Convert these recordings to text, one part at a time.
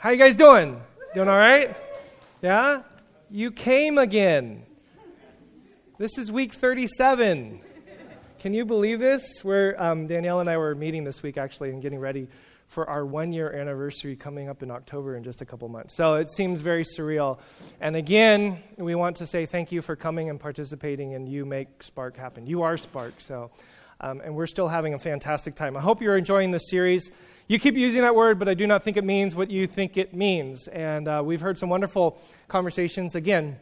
How you guys doing? Doing all right? Yeah? You came again. This is week 37. Can you believe this? Where um, Danielle and I were meeting this week actually and getting ready for our one year anniversary coming up in October in just a couple months. So it seems very surreal. And again, we want to say thank you for coming and participating, and you make Spark happen. You are Spark. So, um, and we're still having a fantastic time. I hope you're enjoying this series. You keep using that word, but I do not think it means what you think it means. And uh, we've heard some wonderful conversations, again,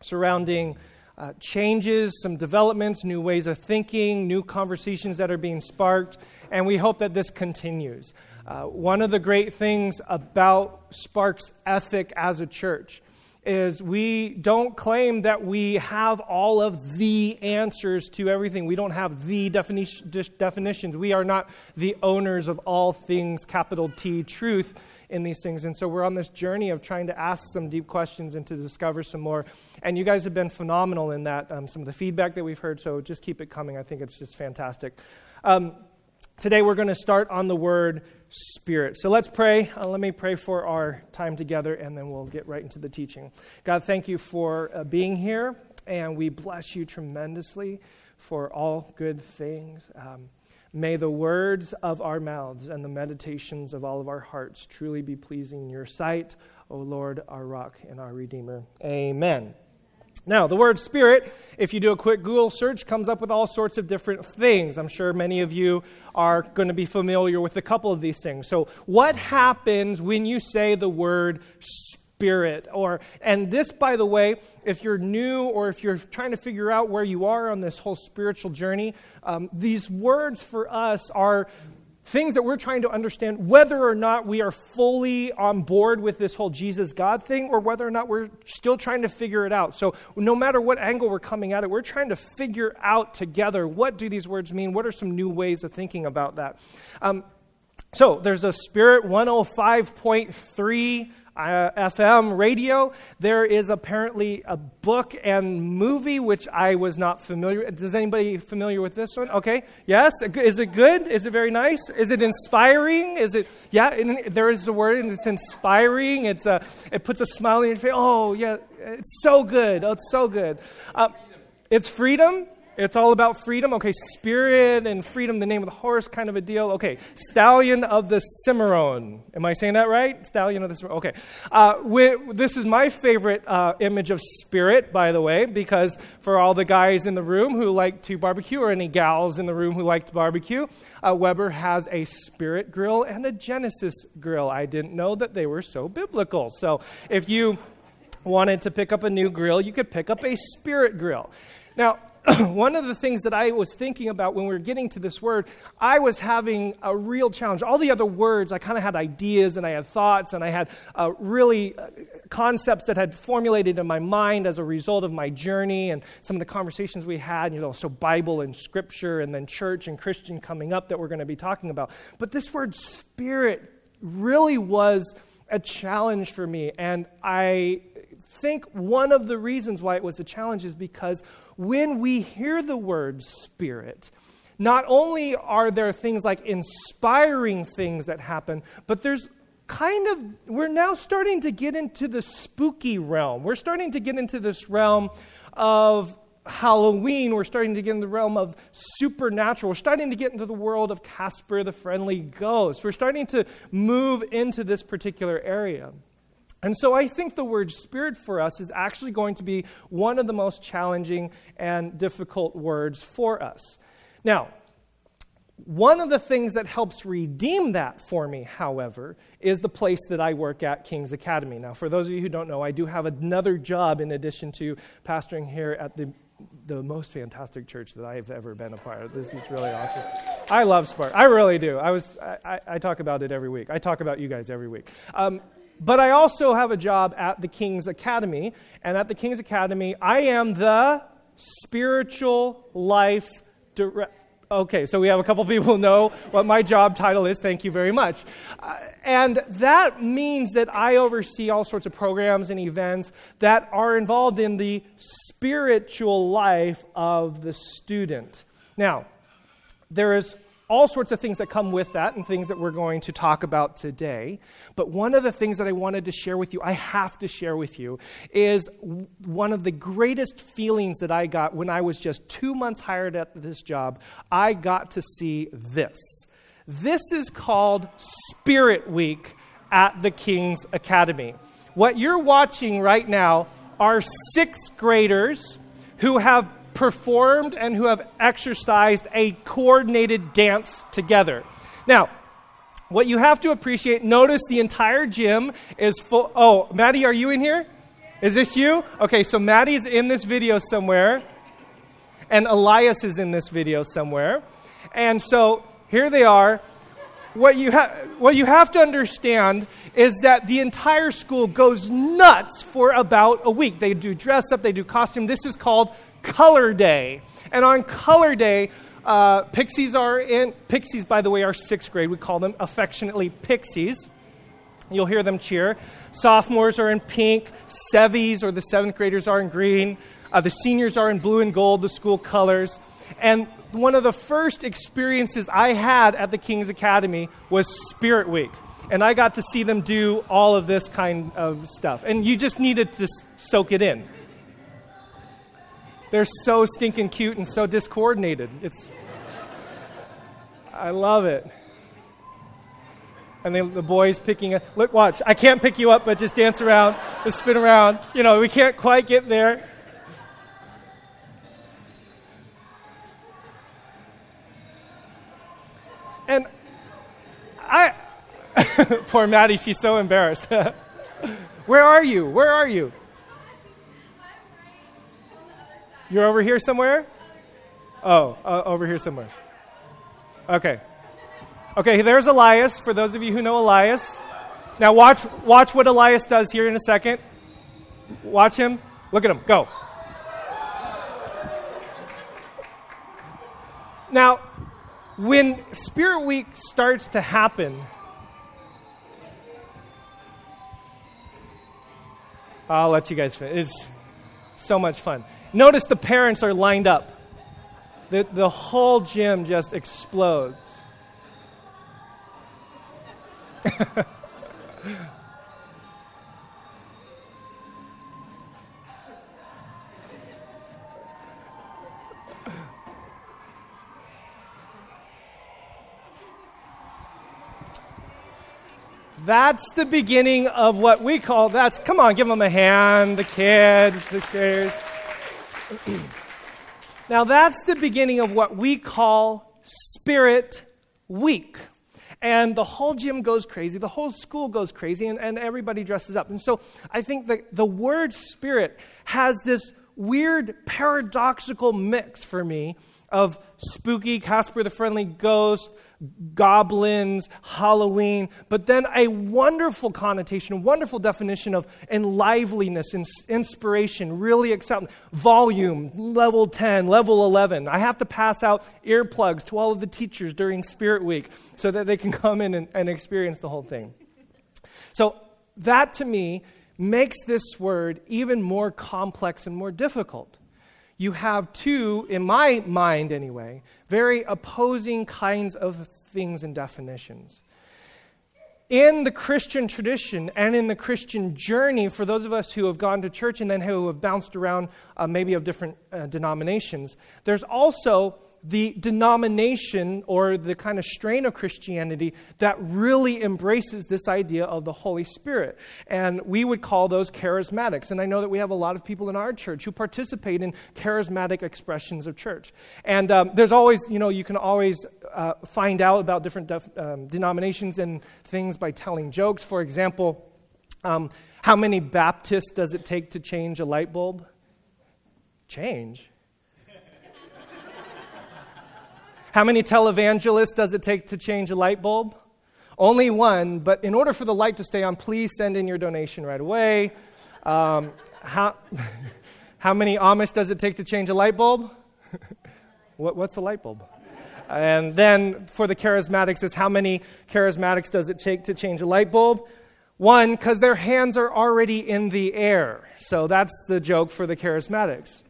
surrounding uh, changes, some developments, new ways of thinking, new conversations that are being sparked, and we hope that this continues. Uh, one of the great things about Spark's ethic as a church is we don't claim that we have all of the answers to everything. We don't have the definition, definitions. We are not the owners of all things, capital T, truth in these things. And so we're on this journey of trying to ask some deep questions and to discover some more. And you guys have been phenomenal in that, um, some of the feedback that we've heard. So just keep it coming. I think it's just fantastic. Um, today we're going to start on the word Spirit. So let's pray. Uh, let me pray for our time together, and then we'll get right into the teaching. God, thank you for uh, being here, and we bless you tremendously for all good things. Um, may the words of our mouths and the meditations of all of our hearts truly be pleasing in your sight, O Lord, our rock and our Redeemer. Amen. Now, the word spirit, if you do a quick Google search, comes up with all sorts of different things. I'm sure many of you are going to be familiar with a couple of these things. So, what happens when you say the word spirit? Or, and this, by the way, if you're new or if you're trying to figure out where you are on this whole spiritual journey, um, these words for us are things that we're trying to understand whether or not we are fully on board with this whole Jesus God thing or whether or not we're still trying to figure it out. So no matter what angle we're coming at it, we're trying to figure out together what do these words mean? What are some new ways of thinking about that? Um, so there's a Spirit 105.3 uh, FM radio. There is apparently a book and movie which I was not familiar. Is anybody familiar with this one? Okay, yes. Is it good? Is it very nice? Is it inspiring? Is it? Yeah, there is the word, and it's inspiring. It's a, it puts a smile on your face. Oh yeah, it's so good. Oh, it's so good. Uh, it's freedom. It's all about freedom. Okay, spirit and freedom, the name of the horse, kind of a deal. Okay, stallion of the Cimarron. Am I saying that right? Stallion of the Cimarron. Okay. Uh, we, this is my favorite uh, image of spirit, by the way, because for all the guys in the room who like to barbecue, or any gals in the room who like to barbecue, uh, Weber has a spirit grill and a Genesis grill. I didn't know that they were so biblical. So if you wanted to pick up a new grill, you could pick up a spirit grill. Now, one of the things that I was thinking about when we were getting to this word, I was having a real challenge. All the other words, I kind of had ideas and I had thoughts and I had uh, really uh, concepts that had formulated in my mind as a result of my journey and some of the conversations we had, you know, so Bible and scripture and then church and Christian coming up that we're going to be talking about. But this word spirit really was a challenge for me. And I think one of the reasons why it was a challenge is because when we hear the word spirit, not only are there things like inspiring things that happen, but there's kind of, we're now starting to get into the spooky realm. We're starting to get into this realm of Halloween. We're starting to get in the realm of supernatural. We're starting to get into the world of Casper the Friendly Ghost. We're starting to move into this particular area. And so I think the word spirit for us is actually going to be one of the most challenging and difficult words for us. Now, one of the things that helps redeem that for me, however, is the place that I work at, King's Academy. Now, for those of you who don't know, I do have another job in addition to pastoring here at the, the most fantastic church that I've ever been a part of. This is really awesome. I love Spark. I really do. I, was, I, I talk about it every week. I talk about you guys every week. Um, but I also have a job at the King's Academy. And at the King's Academy, I am the spiritual life director. Okay, so we have a couple people know what my job title is. Thank you very much. Uh, and that means that I oversee all sorts of programs and events that are involved in the spiritual life of the student. Now, there is all sorts of things that come with that and things that we're going to talk about today. But one of the things that I wanted to share with you, I have to share with you, is one of the greatest feelings that I got when I was just two months hired at this job. I got to see this. This is called Spirit Week at the King's Academy. What you're watching right now are sixth graders who have performed and who have exercised a coordinated dance together. Now, what you have to appreciate, notice the entire gym is full. Oh, Maddie, are you in here? Is this you? Okay, so Maddie's in this video somewhere, and Elias is in this video somewhere. And so here they are. What you, ha- what you have to understand is that the entire school goes nuts for about a week. They do dress up, they do costume. This is called Color Day. And on Color Day, uh, pixies are in, pixies, by the way, are sixth grade. We call them affectionately pixies. You'll hear them cheer. Sophomores are in pink. Sevies, or the seventh graders, are in green. Uh, the seniors are in blue and gold, the school colors. And one of the first experiences I had at the King's Academy was Spirit Week. And I got to see them do all of this kind of stuff. And you just needed to soak it in. They're so stinking cute and so discoordinated. It's I love it. And the, the boys picking a look, watch. I can't pick you up, but just dance around, just spin around. You know, we can't quite get there. And I, poor Maddie, she's so embarrassed. Where are you? Where are you? You're over here somewhere? Oh, uh, over here somewhere. Okay. Okay, there's Elias, for those of you who know Elias. Now watch watch what Elias does here in a second. Watch him. Look at him. Go. Now, when Spirit Week starts to happen, I'll let you guys finish. It's so much fun. Notice the parents are lined up. The, the whole gym just explodes. that's the beginning of what we call that's come on give them a hand the kids the stairs now, that's the beginning of what we call Spirit Week. And the whole gym goes crazy, the whole school goes crazy, and, and everybody dresses up. And so I think that the word spirit has this weird paradoxical mix for me of spooky, Casper the Friendly Ghost, goblins, Halloween, but then a wonderful connotation, a wonderful definition of enliveliness, inspiration, really exciting, volume, level 10, level 11. I have to pass out earplugs to all of the teachers during Spirit Week so that they can come in and, and experience the whole thing. So, that to me makes this word even more complex and more difficult you have two, in my mind anyway, very opposing kinds of things and definitions. In the Christian tradition and in the Christian journey, for those of us who have gone to church and then who have bounced around uh, maybe of different uh, denominations, there's also the denomination or the kind of strain of Christianity that really embraces this idea of the Holy Spirit. And we would call those charismatics. And I know that we have a lot of people in our church who participate in charismatic expressions of church. And um, there's always, you know, you can always uh, find out about different def- um, denominations and things by telling jokes. For example, um, how many Baptists does it take to change a light bulb? Change? How many televangelists does it take to change a light bulb? Only one, but in order for the light to stay on, please send in your donation right away. Um, how, how many Amish does it take to change a light bulb? what, what's a light bulb? And then for the charismatics, is how many charismatics does it take to change a light bulb? One, because their hands are already in the air. So that's the joke for the charismatics.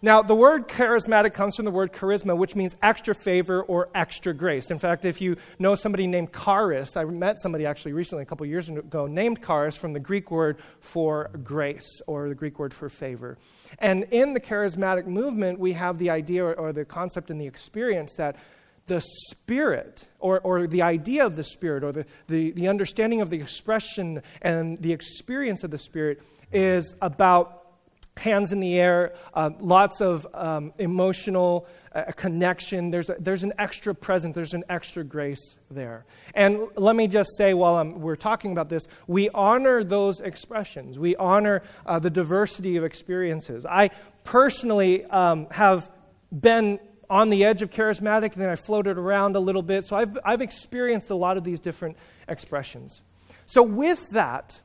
Now, the word charismatic comes from the word charisma, which means extra favor or extra grace. In fact, if you know somebody named Charis, I met somebody actually recently, a couple years ago, named Charis from the Greek word for grace or the Greek word for favor. And in the charismatic movement, we have the idea or, the concept and the experience that the Spirit, or, or the idea of the Spirit, or the, the, the understanding of the expression and the experience of the Spirit, is about hands in the air, uh, lots of um, emotional uh, connection. There's, a, there's an extra presence, there's an extra grace there. And let me just say while I'm, we're talking about this, we honor those expressions. We honor uh, the diversity of experiences. I personally um, have been on the edge of charismatic, and then I floated around a little bit. So I've, I've experienced a lot of these different expressions. So, with that,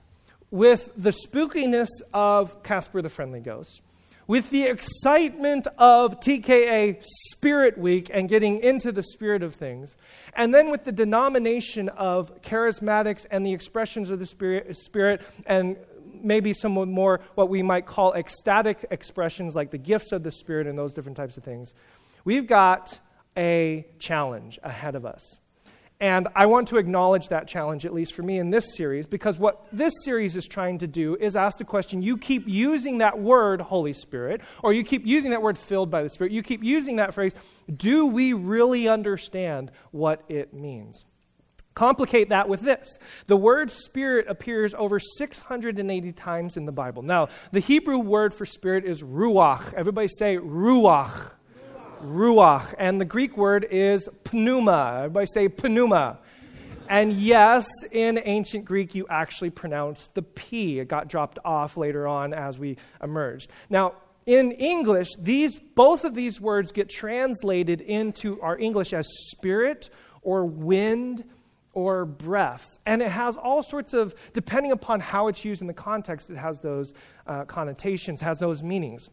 with the spookiness of Casper the Friendly Ghost, with the excitement of TKA Spirit Week and getting into the spirit of things, and then with the denomination of charismatics and the expressions of the spirit, spirit and maybe some more what we might call ecstatic expressions like the gifts of the Spirit and those different types of things, we've got a challenge ahead of us. And I want to acknowledge that challenge, at least for me in this series, because what this series is trying to do is ask the question you keep using that word, Holy Spirit, or you keep using that word, filled by the Spirit, you keep using that phrase, do we really understand what it means? Complicate that with this. The word spirit appears over 680 times in the Bible. Now, the Hebrew word for spirit is ruach. Everybody say ruach ruach. And the Greek word is pneuma. Everybody say pneuma. And yes, in ancient Greek, you actually pronounced the P. It got dropped off later on as we emerged. Now, in English, these, both of these words get translated into our English as spirit or wind or breath. And it has all sorts of, depending upon how it's used in the context, it has those uh, connotations, has those meanings.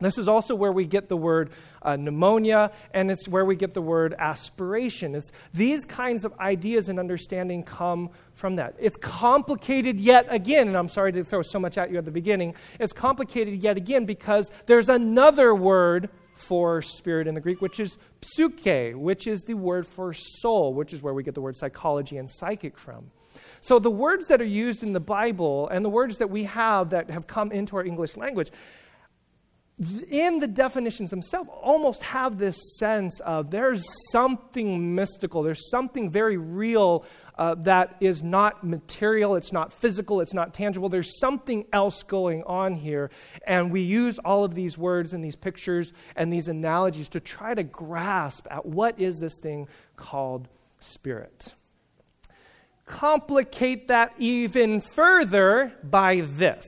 This is also where we get the word uh, pneumonia, and it's where we get the word aspiration. It's these kinds of ideas and understanding come from that. It's complicated yet again, and I'm sorry to throw so much at you at the beginning. It's complicated yet again because there's another word for spirit in the Greek, which is psyche, which is the word for soul, which is where we get the word psychology and psychic from. So the words that are used in the Bible and the words that we have that have come into our English language in the definitions themselves almost have this sense of there's something mystical, there's something very real uh, that is not material, it's not physical, it's not tangible. There's something else going on here. And we use all of these words and these pictures and these analogies to try to grasp at what is this thing called spirit. Complicate that even further by this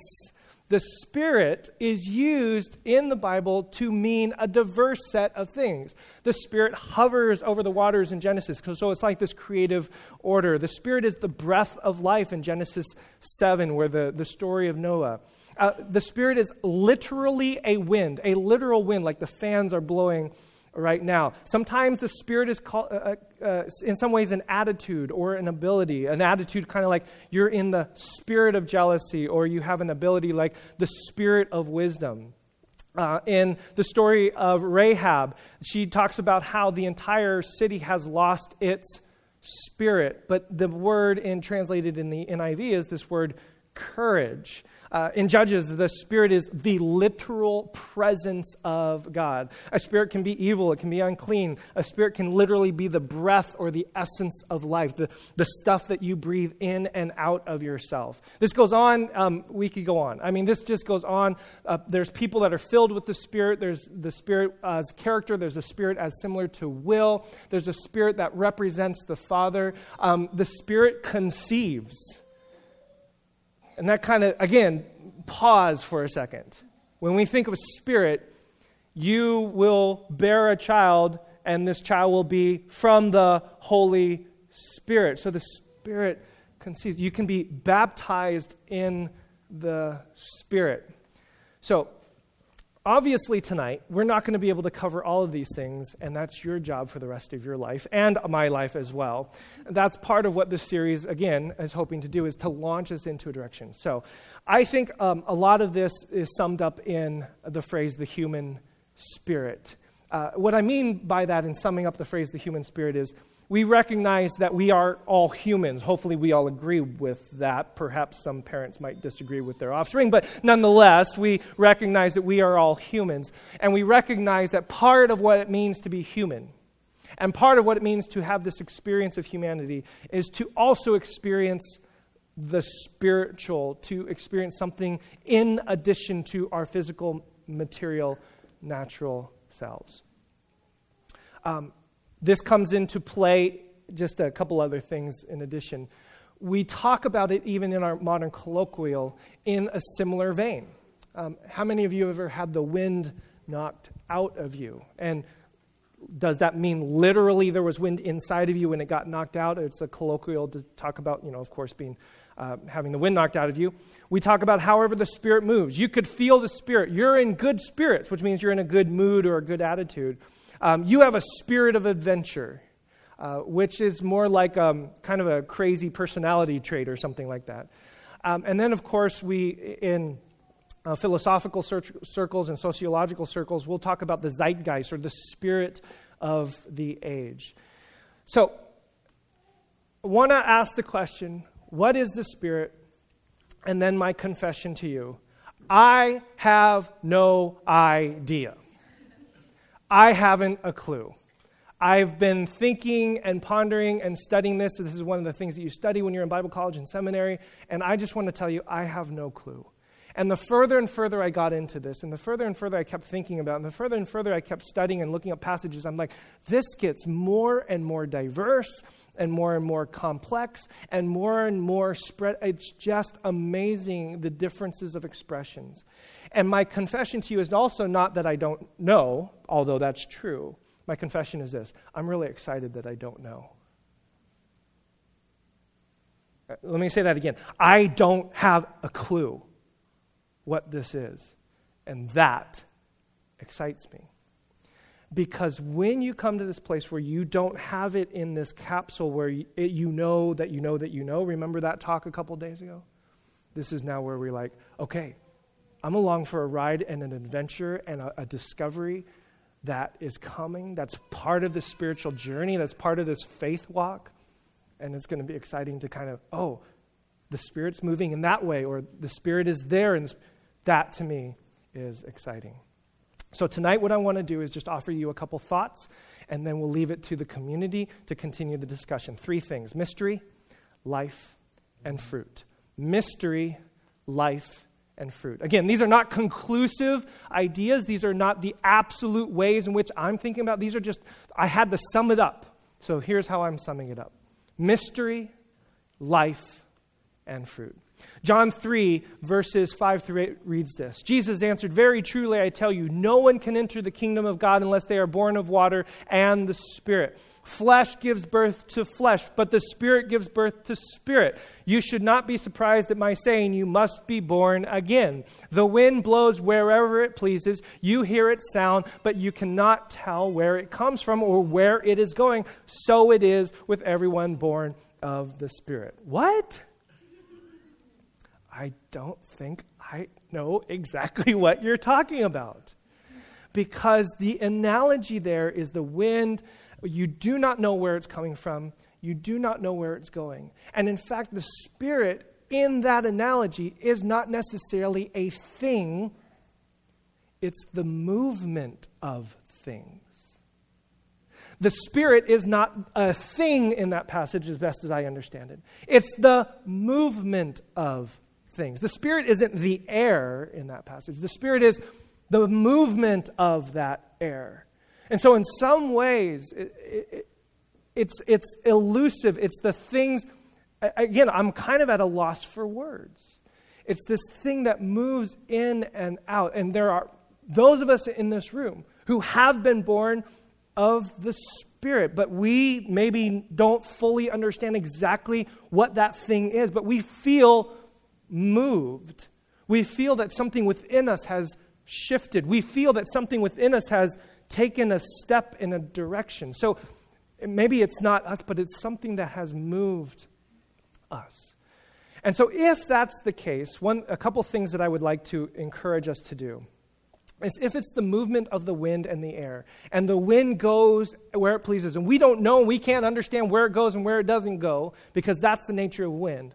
the Spirit is used in the Bible to mean a diverse set of things. The Spirit hovers over the waters in Genesis, so it's like this creative order. The Spirit is the breath of life in Genesis 7, where the, the story of Noah. Uh, the Spirit is literally a wind, a literal wind, like the fans are blowing right now. Sometimes the spirit is called, uh, uh, uh, in some ways, an attitude or an ability. An attitude, kind of like you're in the spirit of jealousy, or you have an ability like the spirit of wisdom. Uh, in the story of Rahab, she talks about how the entire city has lost its spirit, but the word in translated in the NIV is this word courage. Uh, in Judges, the Spirit is the literal presence of God. A spirit can be evil, it can be unclean. A spirit can literally be the breath or the essence of life, the, the stuff that you breathe in and out of yourself. This goes on, um, we could go on. I mean, this just goes on. Uh, there's people that are filled with the Spirit. There's the Spirit as character, there's a Spirit as similar to will, there's a Spirit that represents the Father. Um, the Spirit conceives. And that kind of, again, pause for a second. When we think of spirit, you will bear a child, and this child will be from the Holy Spirit. So the Spirit conceives. You can be baptized in the Spirit. So Obviously, tonight, we're not going to be able to cover all of these things, and that's your job for the rest of your life and my life as well. That's part of what this series, again, is hoping to do, is to launch us into a direction. So I think um, a lot of this is summed up in the phrase the human spirit. Uh, what I mean by that, in summing up the phrase the human spirit, is we recognize that we are all humans. Hopefully, we all agree with that. Perhaps some parents might disagree with their offspring, but nonetheless, we recognize that we are all humans. And we recognize that part of what it means to be human and part of what it means to have this experience of humanity is to also experience the spiritual, to experience something in addition to our physical, material, natural selves. Um, this comes into play, just a couple other things in addition. We talk about it even in our modern colloquial in a similar vein. Um, how many of you ever had the wind knocked out of you? And does that mean literally there was wind inside of you when it got knocked out? It's a colloquial to talk about, you know, of course, being uh, having the wind knocked out of you. We talk about however the Spirit moves. You could feel the Spirit. You're in good spirits, which means you're in a good mood or a good attitude. Um, you have a spirit of adventure, uh, which is more like um, kind of a crazy personality trait or something like that. Um, and then, of course, we, in uh, philosophical cir- circles and sociological circles, we'll talk about the zeitgeist or the spirit of the age. So, I want to ask the question what is the spirit? And then my confession to you I have no idea. I haven't a clue. I've been thinking and pondering and studying this. This is one of the things that you study when you're in Bible college and seminary. And I just want to tell you, I have no clue. And the further and further I got into this, and the further and further I kept thinking about, and the further and further I kept studying and looking up passages, I'm like, this gets more and more diverse and more and more complex and more and more spread. It's just amazing the differences of expressions. And my confession to you is also not that I don't know, although that's true. My confession is this I'm really excited that I don't know. Uh, let me say that again. I don't have a clue what this is. And that excites me. Because when you come to this place where you don't have it in this capsule where you, know that you know that you know, remember that talk a couple days ago? This is now where we're like, okay, I'm along for a ride and an adventure and a, a discovery that is coming. That's part of the spiritual journey, that's part of this faith walk. And it's going to be exciting to kind of, oh, the Spirit's moving in that way, or the Spirit is there. And that to me is exciting. So, tonight, what I want to do is just offer you a couple thoughts, and then we'll leave it to the community to continue the discussion. Three things mystery, life, and fruit. Mystery, life, and fruit. Again, these are not conclusive ideas. These are not the absolute ways in which I'm thinking about. These are just, I had to sum it up. So here's how I'm summing it up mystery, life, and fruit. John 3, verses 5 through 8 reads this Jesus answered, Very truly I tell you, no one can enter the kingdom of God unless they are born of water and the Spirit. Flesh gives birth to flesh, but the Spirit gives birth to spirit. You should not be surprised at my saying, You must be born again. The wind blows wherever it pleases. You hear its sound, but you cannot tell where it comes from or where it is going. So it is with everyone born of the Spirit. What? I don't think I know exactly what you're talking about. Because the analogy there is the wind you do not know where it's coming from. You do not know where it's going. And in fact, the Spirit in that analogy is not necessarily a thing, it's the movement of things. The Spirit is not a thing in that passage, as best as I understand it. It's the movement of things. The Spirit isn't the air in that passage, the Spirit is the movement of that air. And so, in some ways, it, it, it's, it's elusive. It's the things, again, I'm kind of at a loss for words. It's this thing that moves in and out. And there are those of us in this room who have been born of the Spirit, but we maybe don't fully understand exactly what that thing is, but we feel moved. We feel that something within us has shifted. We feel that something within us has taken a step in a direction. So maybe it's not us, but it's something that has moved us. And so, if that's the case, one, a couple things that I would like to encourage us to do. is if it's the movement of the wind and the air. And the wind goes where it pleases. And we don't know, we can't understand where it goes and where it doesn't go because that's the nature of wind.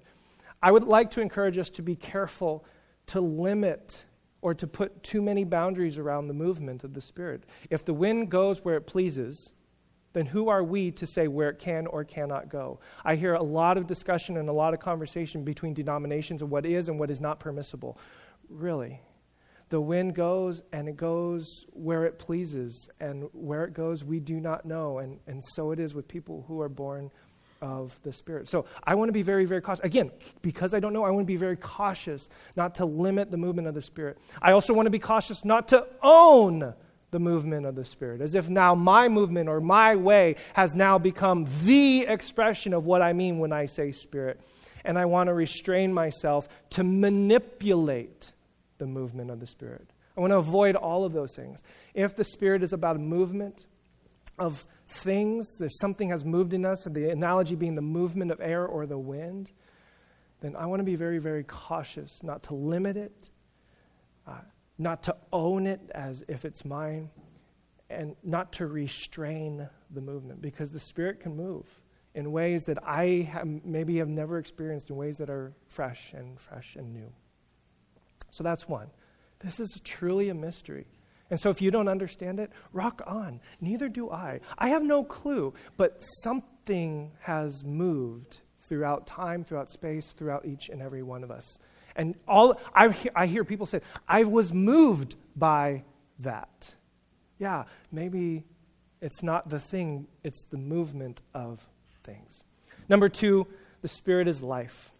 I would like to encourage us to be careful to limit or to put too many boundaries around the movement of the Spirit. If the wind goes where it pleases, then who are we to say where it can or cannot go? I hear a lot of discussion and a lot of conversation between denominations of what is and what is not permissible. Really, the wind goes and it goes where it pleases, and where it goes, we do not know. And, and so it is with people who are born of the Spirit. So I want to be very, very cautious. Again, because I don't know, I want to be very cautious not to limit the movement of the Spirit. I also want to be cautious not to own the movement of the Spirit, as if now my movement or my way has now become the expression of what I mean when I say Spirit. And I want to restrain myself to manipulate the movement of the Spirit. I want to avoid all of those things. If the Spirit is about a movement of things, that something has moved in us, the analogy being the movement of air or the wind, then I want to be very, very cautious not to limit it, uh, not to own it as if it's mine, and not to restrain the movement because the Spirit can move in ways that I have, maybe have never experienced, in ways that are fresh and fresh and new. So that's one. This is truly a mystery. And so if you don't understand it, rock on. Neither do I. I have no clue, but something has moved throughout time, throughout space, throughout each and every one of us. And all I, I hear people say, I was moved by that. Yeah, maybe it's not the thing, it's the movement of things. Number two, the Spirit is life.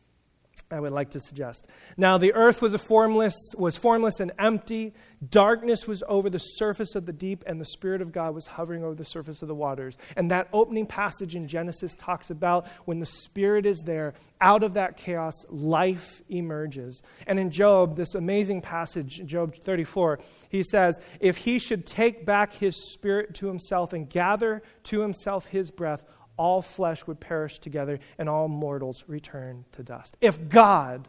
I would like to suggest. Now the earth was formless was formless and empty. Darkness was over the surface of the deep and the spirit of God was hovering over the surface of the waters. And that opening passage in Genesis talks about when the spirit is there, out of that chaos life emerges. And in Job, this amazing passage, Job 34, he says, "If he should take back his spirit to himself and gather to himself his breath, all flesh would perish together and all mortals return to dust. If God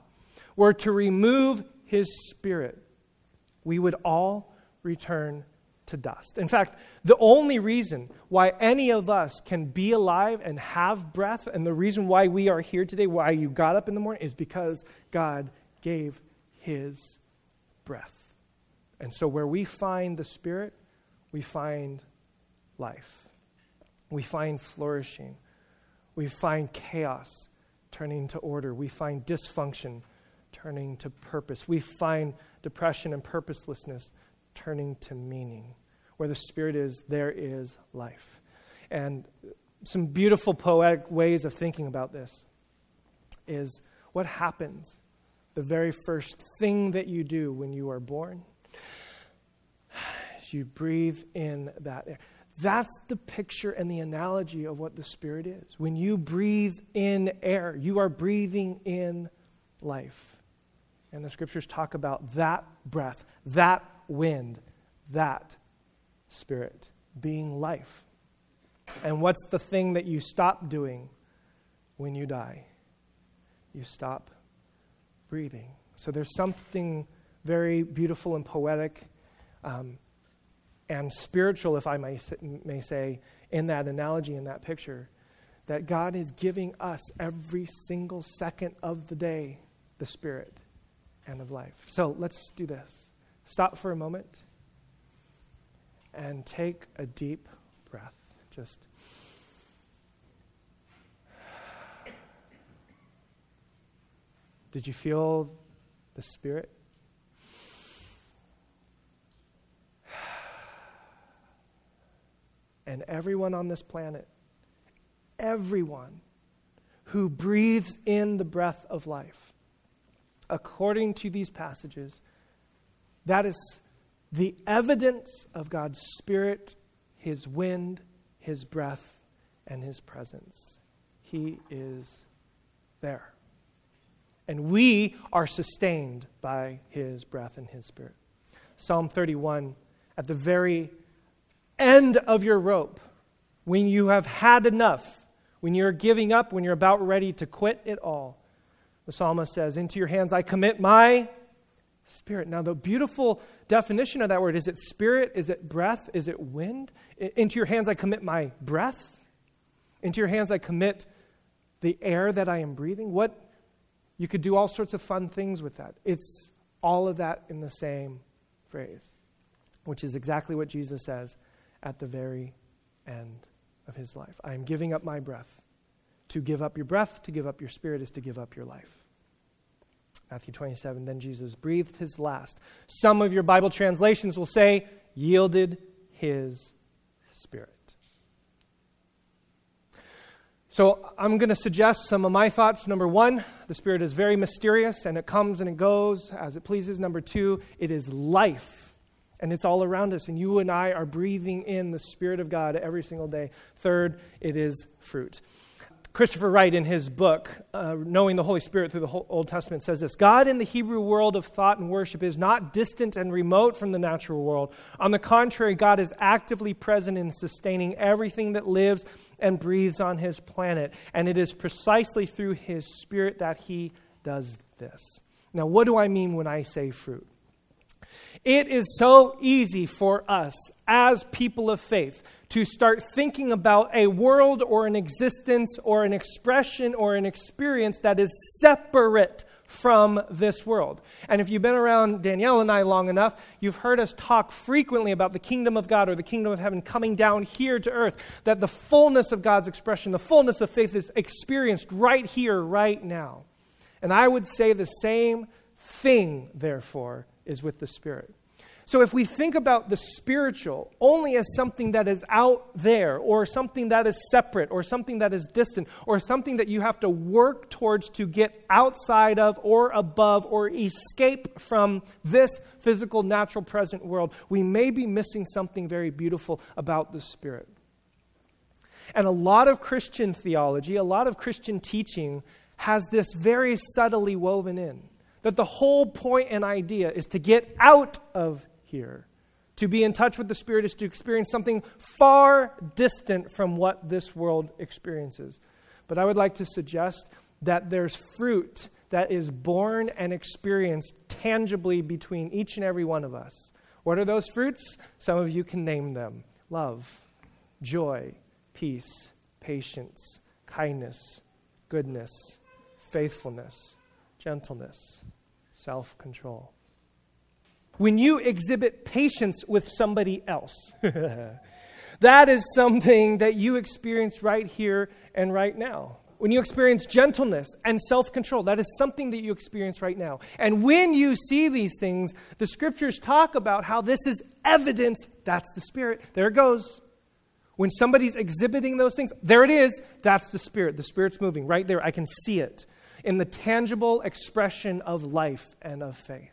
were to remove his spirit, we would all return to dust. In fact, the only reason why any of us can be alive and have breath, and the reason why we are here today, why you got up in the morning, is because God gave his breath. And so, where we find the Spirit, we find life we find flourishing. We find chaos turning to order. We find dysfunction turning to purpose. We find depression and purposelessness turning to meaning. Where the Spirit is, there is life. And some beautiful poetic ways of thinking about this is what happens the very first thing that you do when you are born is you breathe in that air. That's the picture and the analogy of what the Spirit is. When you breathe in air, you are breathing in life. And the scriptures talk about that breath, that wind, that Spirit being life. And what's the thing that you stop doing when you die? You stop breathing. So there's something very beautiful and poetic. Um, and spiritual, if I may, may say, in that analogy, in that picture, that God is giving us every single second of the day the Spirit and of life. So let's do this. Stop for a moment and take a deep breath. Just. Did you feel the Spirit? And everyone on this planet, everyone who breathes in the breath of life, according to these passages, that is the evidence of God's Spirit, His wind, His breath, and His presence. He is there. And we are sustained by His breath and His Spirit. Psalm 31, at the very end of your rope, when you have had enough, when you're giving up, when you're about ready to quit it all, the psalmist says, Into your hands I commit my Spirit. Now, the beautiful definition of that word is it spirit? Is it breath? Is it wind? Into your hands I commit my breath. Into your hands I commit the air that I am breathing. What? You could do all sorts of fun things with that. It's all of that in the same phrase, which is exactly what Jesus says at the very end of his life. I am giving up my breath. To give up your breath, to give up your spirit, is to give up your life. Matthew 27, then Jesus breathed his last. Some of your Bible translations will say, yielded his spirit. So I'm going to suggest some of my thoughts. Number one, the Spirit is very mysterious and it comes and it goes as it pleases. Number two, it is life and it's all around us. And you and I are breathing in the Spirit of God every single day. Third, it is fruit. Christopher Wright, in his book, uh, Knowing the Holy Spirit Through the Old Testament, says this God in the Hebrew world of thought and worship is not distant and remote from the natural world. On the contrary, God is actively present in sustaining everything that lives and breathes on his planet. And it is precisely through his Spirit that he does this. Now, what do I mean when I say fruit? It is so easy for us as people of faith to start thinking about a world or an existence or an expression or an experience that is separate from this world. And if you've been around Danielle and I long enough, you've heard us talk frequently about the kingdom of God or the kingdom of heaven coming down here to earth, that the fullness of God's expression, the fullness of faith is experienced right here, right now. And I would say the same thing, therefore, is with the Spirit. So if we think about the spiritual only as something that is out there, or something that is separate, or something that is distant, or something that you have to work towards to get outside of, or above, or escape from this physical, natural, present world, we may be missing something very beautiful about the Spirit. And a lot of Christian theology, a lot of Christian teaching has this very subtly woven in. That the whole point and idea is to get out of here. To be in touch with the Spirit is to experience something far distant from what this world experiences. But I would like to suggest that there's fruit that is born and experienced tangibly between each and every one of us. What are those fruits? Some of you can name them love, joy, peace, patience, kindness, goodness, faithfulness, gentleness, self control when you exhibit patience with somebody else. that is something that you experience right here and right now. When you experience gentleness and self control, that is something that you experience right now. And when you see these things, the scriptures talk about how this is evidence. That's the Spirit. There it goes. When somebody's exhibiting those things, there it is. That's the Spirit. The Spirit's moving right there. I can see it in the tangible expression of life and of faith.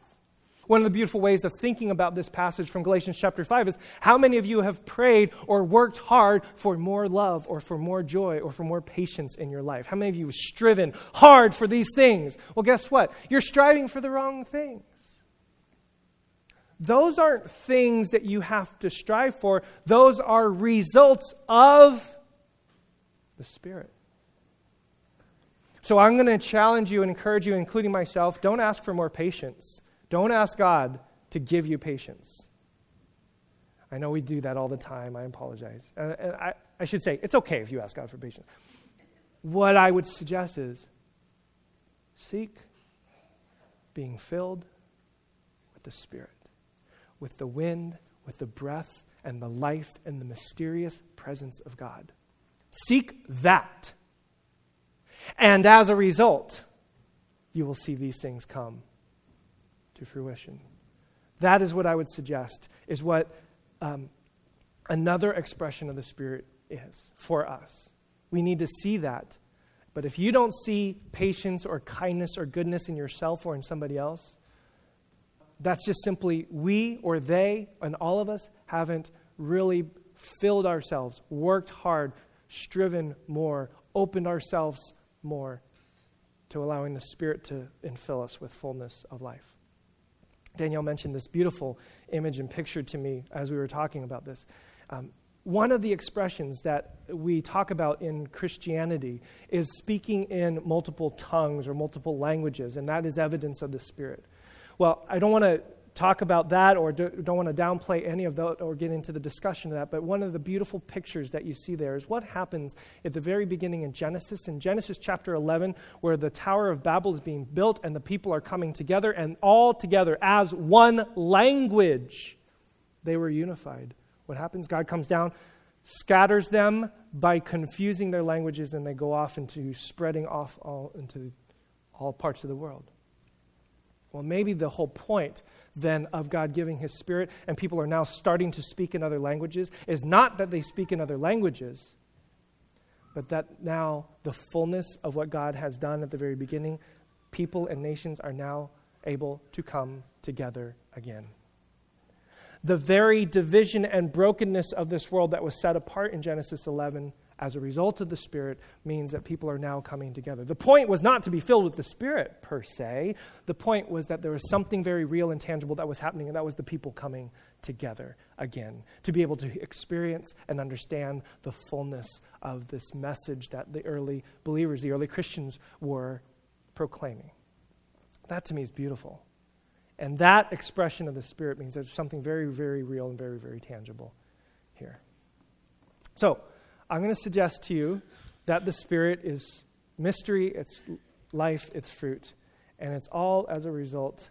One of the beautiful ways of thinking about this passage from Galatians chapter 5 is how many of you have prayed or worked hard for more love or for more joy or for more patience in your life? How many of you have striven hard for these things? Well, guess what? You're striving for the wrong things. Those aren't things that you have to strive for, those are results of the Spirit. So I'm going to challenge you and encourage you, including myself don't ask for more patience. Don't ask God to give you patience. I know we do that all the time. I apologize. And, and I, I should say, it's okay if you ask God for patience. What I would suggest is seek being filled with the Spirit, with the wind, with the breath, and the life and the mysterious presence of God. Seek that. And as a result, you will see these things come to fruition. That is what I would suggest, is what um, another expression of the Spirit is for us. We need to see that. But if you don't see patience or kindness or goodness in yourself or in somebody else, that's just simply we or they and all of us haven't really filled ourselves, worked hard, striven more, opened ourselves more to allowing the Spirit to infill us with fullness of life. Danielle mentioned this beautiful image and picture to me as we were talking about this. Um, one of the expressions that we talk about in Christianity is speaking in multiple tongues or multiple languages, and that is evidence of the Spirit. Well, I don't want to talk about that or do, not want to downplay any of that or get into the discussion of that, but one of the beautiful pictures that you see there is what happens at the very beginning in Genesis. In Genesis chapter 11, where the Tower of Babel is being built and the people are coming together, and all together as one language, they were unified. What happens? God comes down, scatters them by confusing their languages, and they go off into spreading off all into all parts of the world. Well, maybe the whole point then of God giving His Spirit, and people are now starting to speak in other languages, is not that they speak in other languages, but that now the fullness of what God has done at the very beginning, people and nations are now able to come together again. The very division and brokenness of this world that was set apart in Genesis 11 as a result of the Spirit means that people are now coming together. The point was not to be filled with the Spirit per se. The point was that there was something very real and tangible that was happening, and that was the people coming together again to be able to experience and understand the fullness of this message that the early believers, the early Christians, were proclaiming. That to me is beautiful. And that expression of the Spirit means there's something very, very real and very, very tangible here. So, I'm going to suggest to you that the Spirit is mystery, it's life, it's fruit. And it's all as a result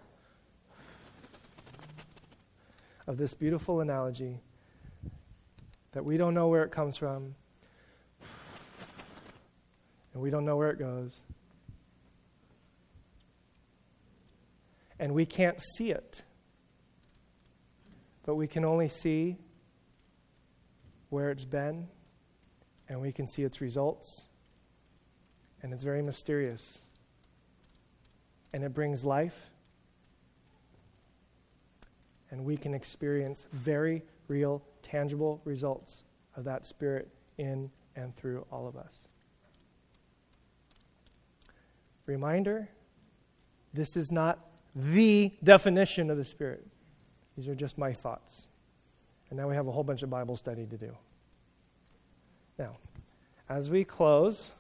of this beautiful analogy that we don't know where it comes from, and we don't know where it goes. And we can't see it, but we can only see where it's been and we can see its results. And it's very mysterious. And it brings life. And we can experience very real, tangible results of that Spirit in and through all of us. Reminder this is not the definition of the Spirit. These are just my thoughts. And now we have a whole bunch of Bible study to do. Now, as we close,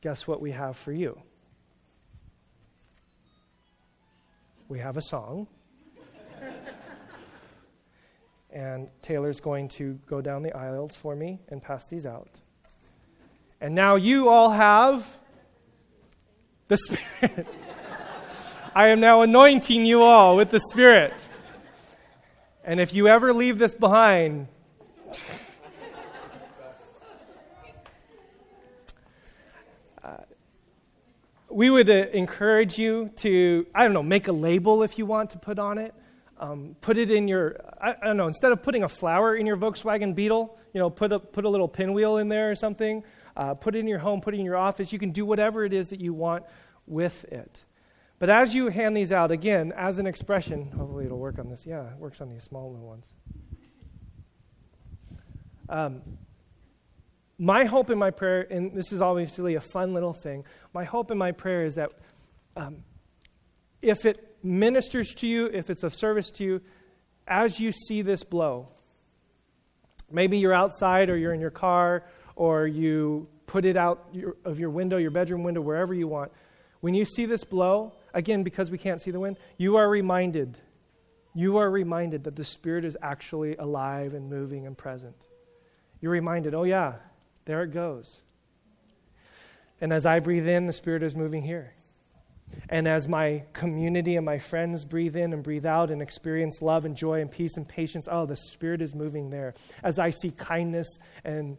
guess what we have for you? We have a song. and Taylor's going to go down the aisles for me and pass these out. And now you all have the Spirit. I am now anointing you all with the Spirit. And if you ever leave this behind, we would uh, encourage you to, I don't know, make a label if you want to put on it. Um, put it in your, I, I, don't know, instead of putting a flower in your Volkswagen Beetle, you know, put a, put a little pinwheel in there or something. Uh, put it in your home, put it in your office. You can do whatever it is that you want with it. But as you hand these out, again, as an expression, hopefully it'll work on this. Yeah, it works on these small little ones. Um, my hope and my prayer, and this is obviously a fun little thing, my hope and my prayer is that um, if it ministers to you, if it's of service to you, as you see this blow, maybe you're outside or you're in your car or you put it out your, of your window, your bedroom window, wherever you want. When you see this blow, again, because we can't see the wind, you are reminded. You are reminded that the Spirit is actually alive and moving and present. You're reminded, oh, yeah, there it goes. And as I breathe in, the Spirit is moving here. And as my community and my friends breathe in and breathe out and experience love and joy and peace and patience, oh, the Spirit is moving there. As I see kindness and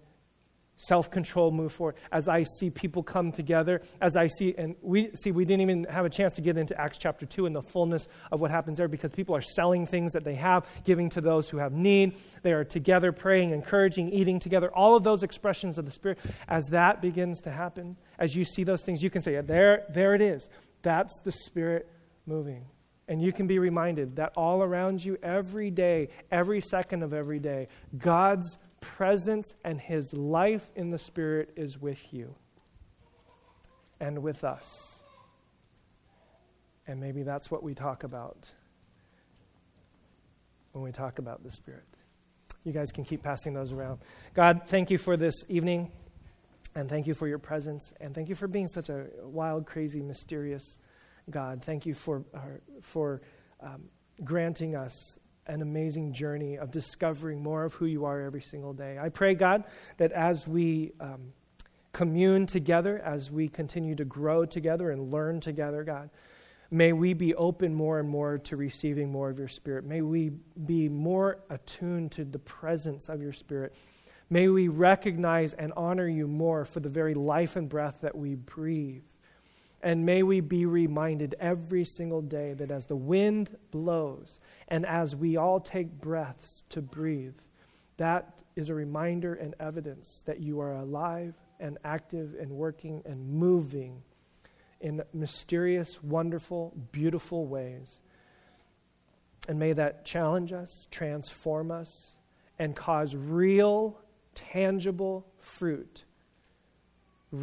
self control move forward, as I see people come together, as I see, and we see, we didn't even have a chance to get into Acts chapter 2 and the fullness of what happens there because people are selling things that they have, giving to those who have need. They are together praying, encouraging, eating together. All of those expressions of the Spirit, as that begins to happen, as you see those things, you can say, yeah, there, there it is. That's the Spirit moving. And you can be reminded that all around you, every day, every second of every day, God's presence and his life in the Spirit is with you and with us. And maybe that's what we talk about when we talk about the Spirit. You guys can keep passing those around. God, thank you for this evening, and thank you for your presence, and thank you for being such a wild, crazy, mysterious God. Thank you for, uh, for um, granting us an amazing journey of discovering more of who you are every single day. I pray, God, that as we um, commune together, as we continue to grow together and learn together, God, may we be open more and more to receiving more of your Spirit. May we be more attuned to the presence of your Spirit. May we recognize and honor you more for the very life and breath that we breathe. And may we be reminded every single day that as the wind blows and as we all take breaths to breathe, that is a reminder and evidence that you are alive and active and working and moving in mysterious, wonderful, beautiful ways. And may that challenge us, transform us, and cause real, tangible fruit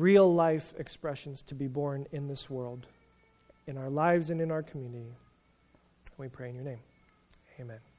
real life expressions to be born in this world, in our lives and in our community. We pray in your name. Amen.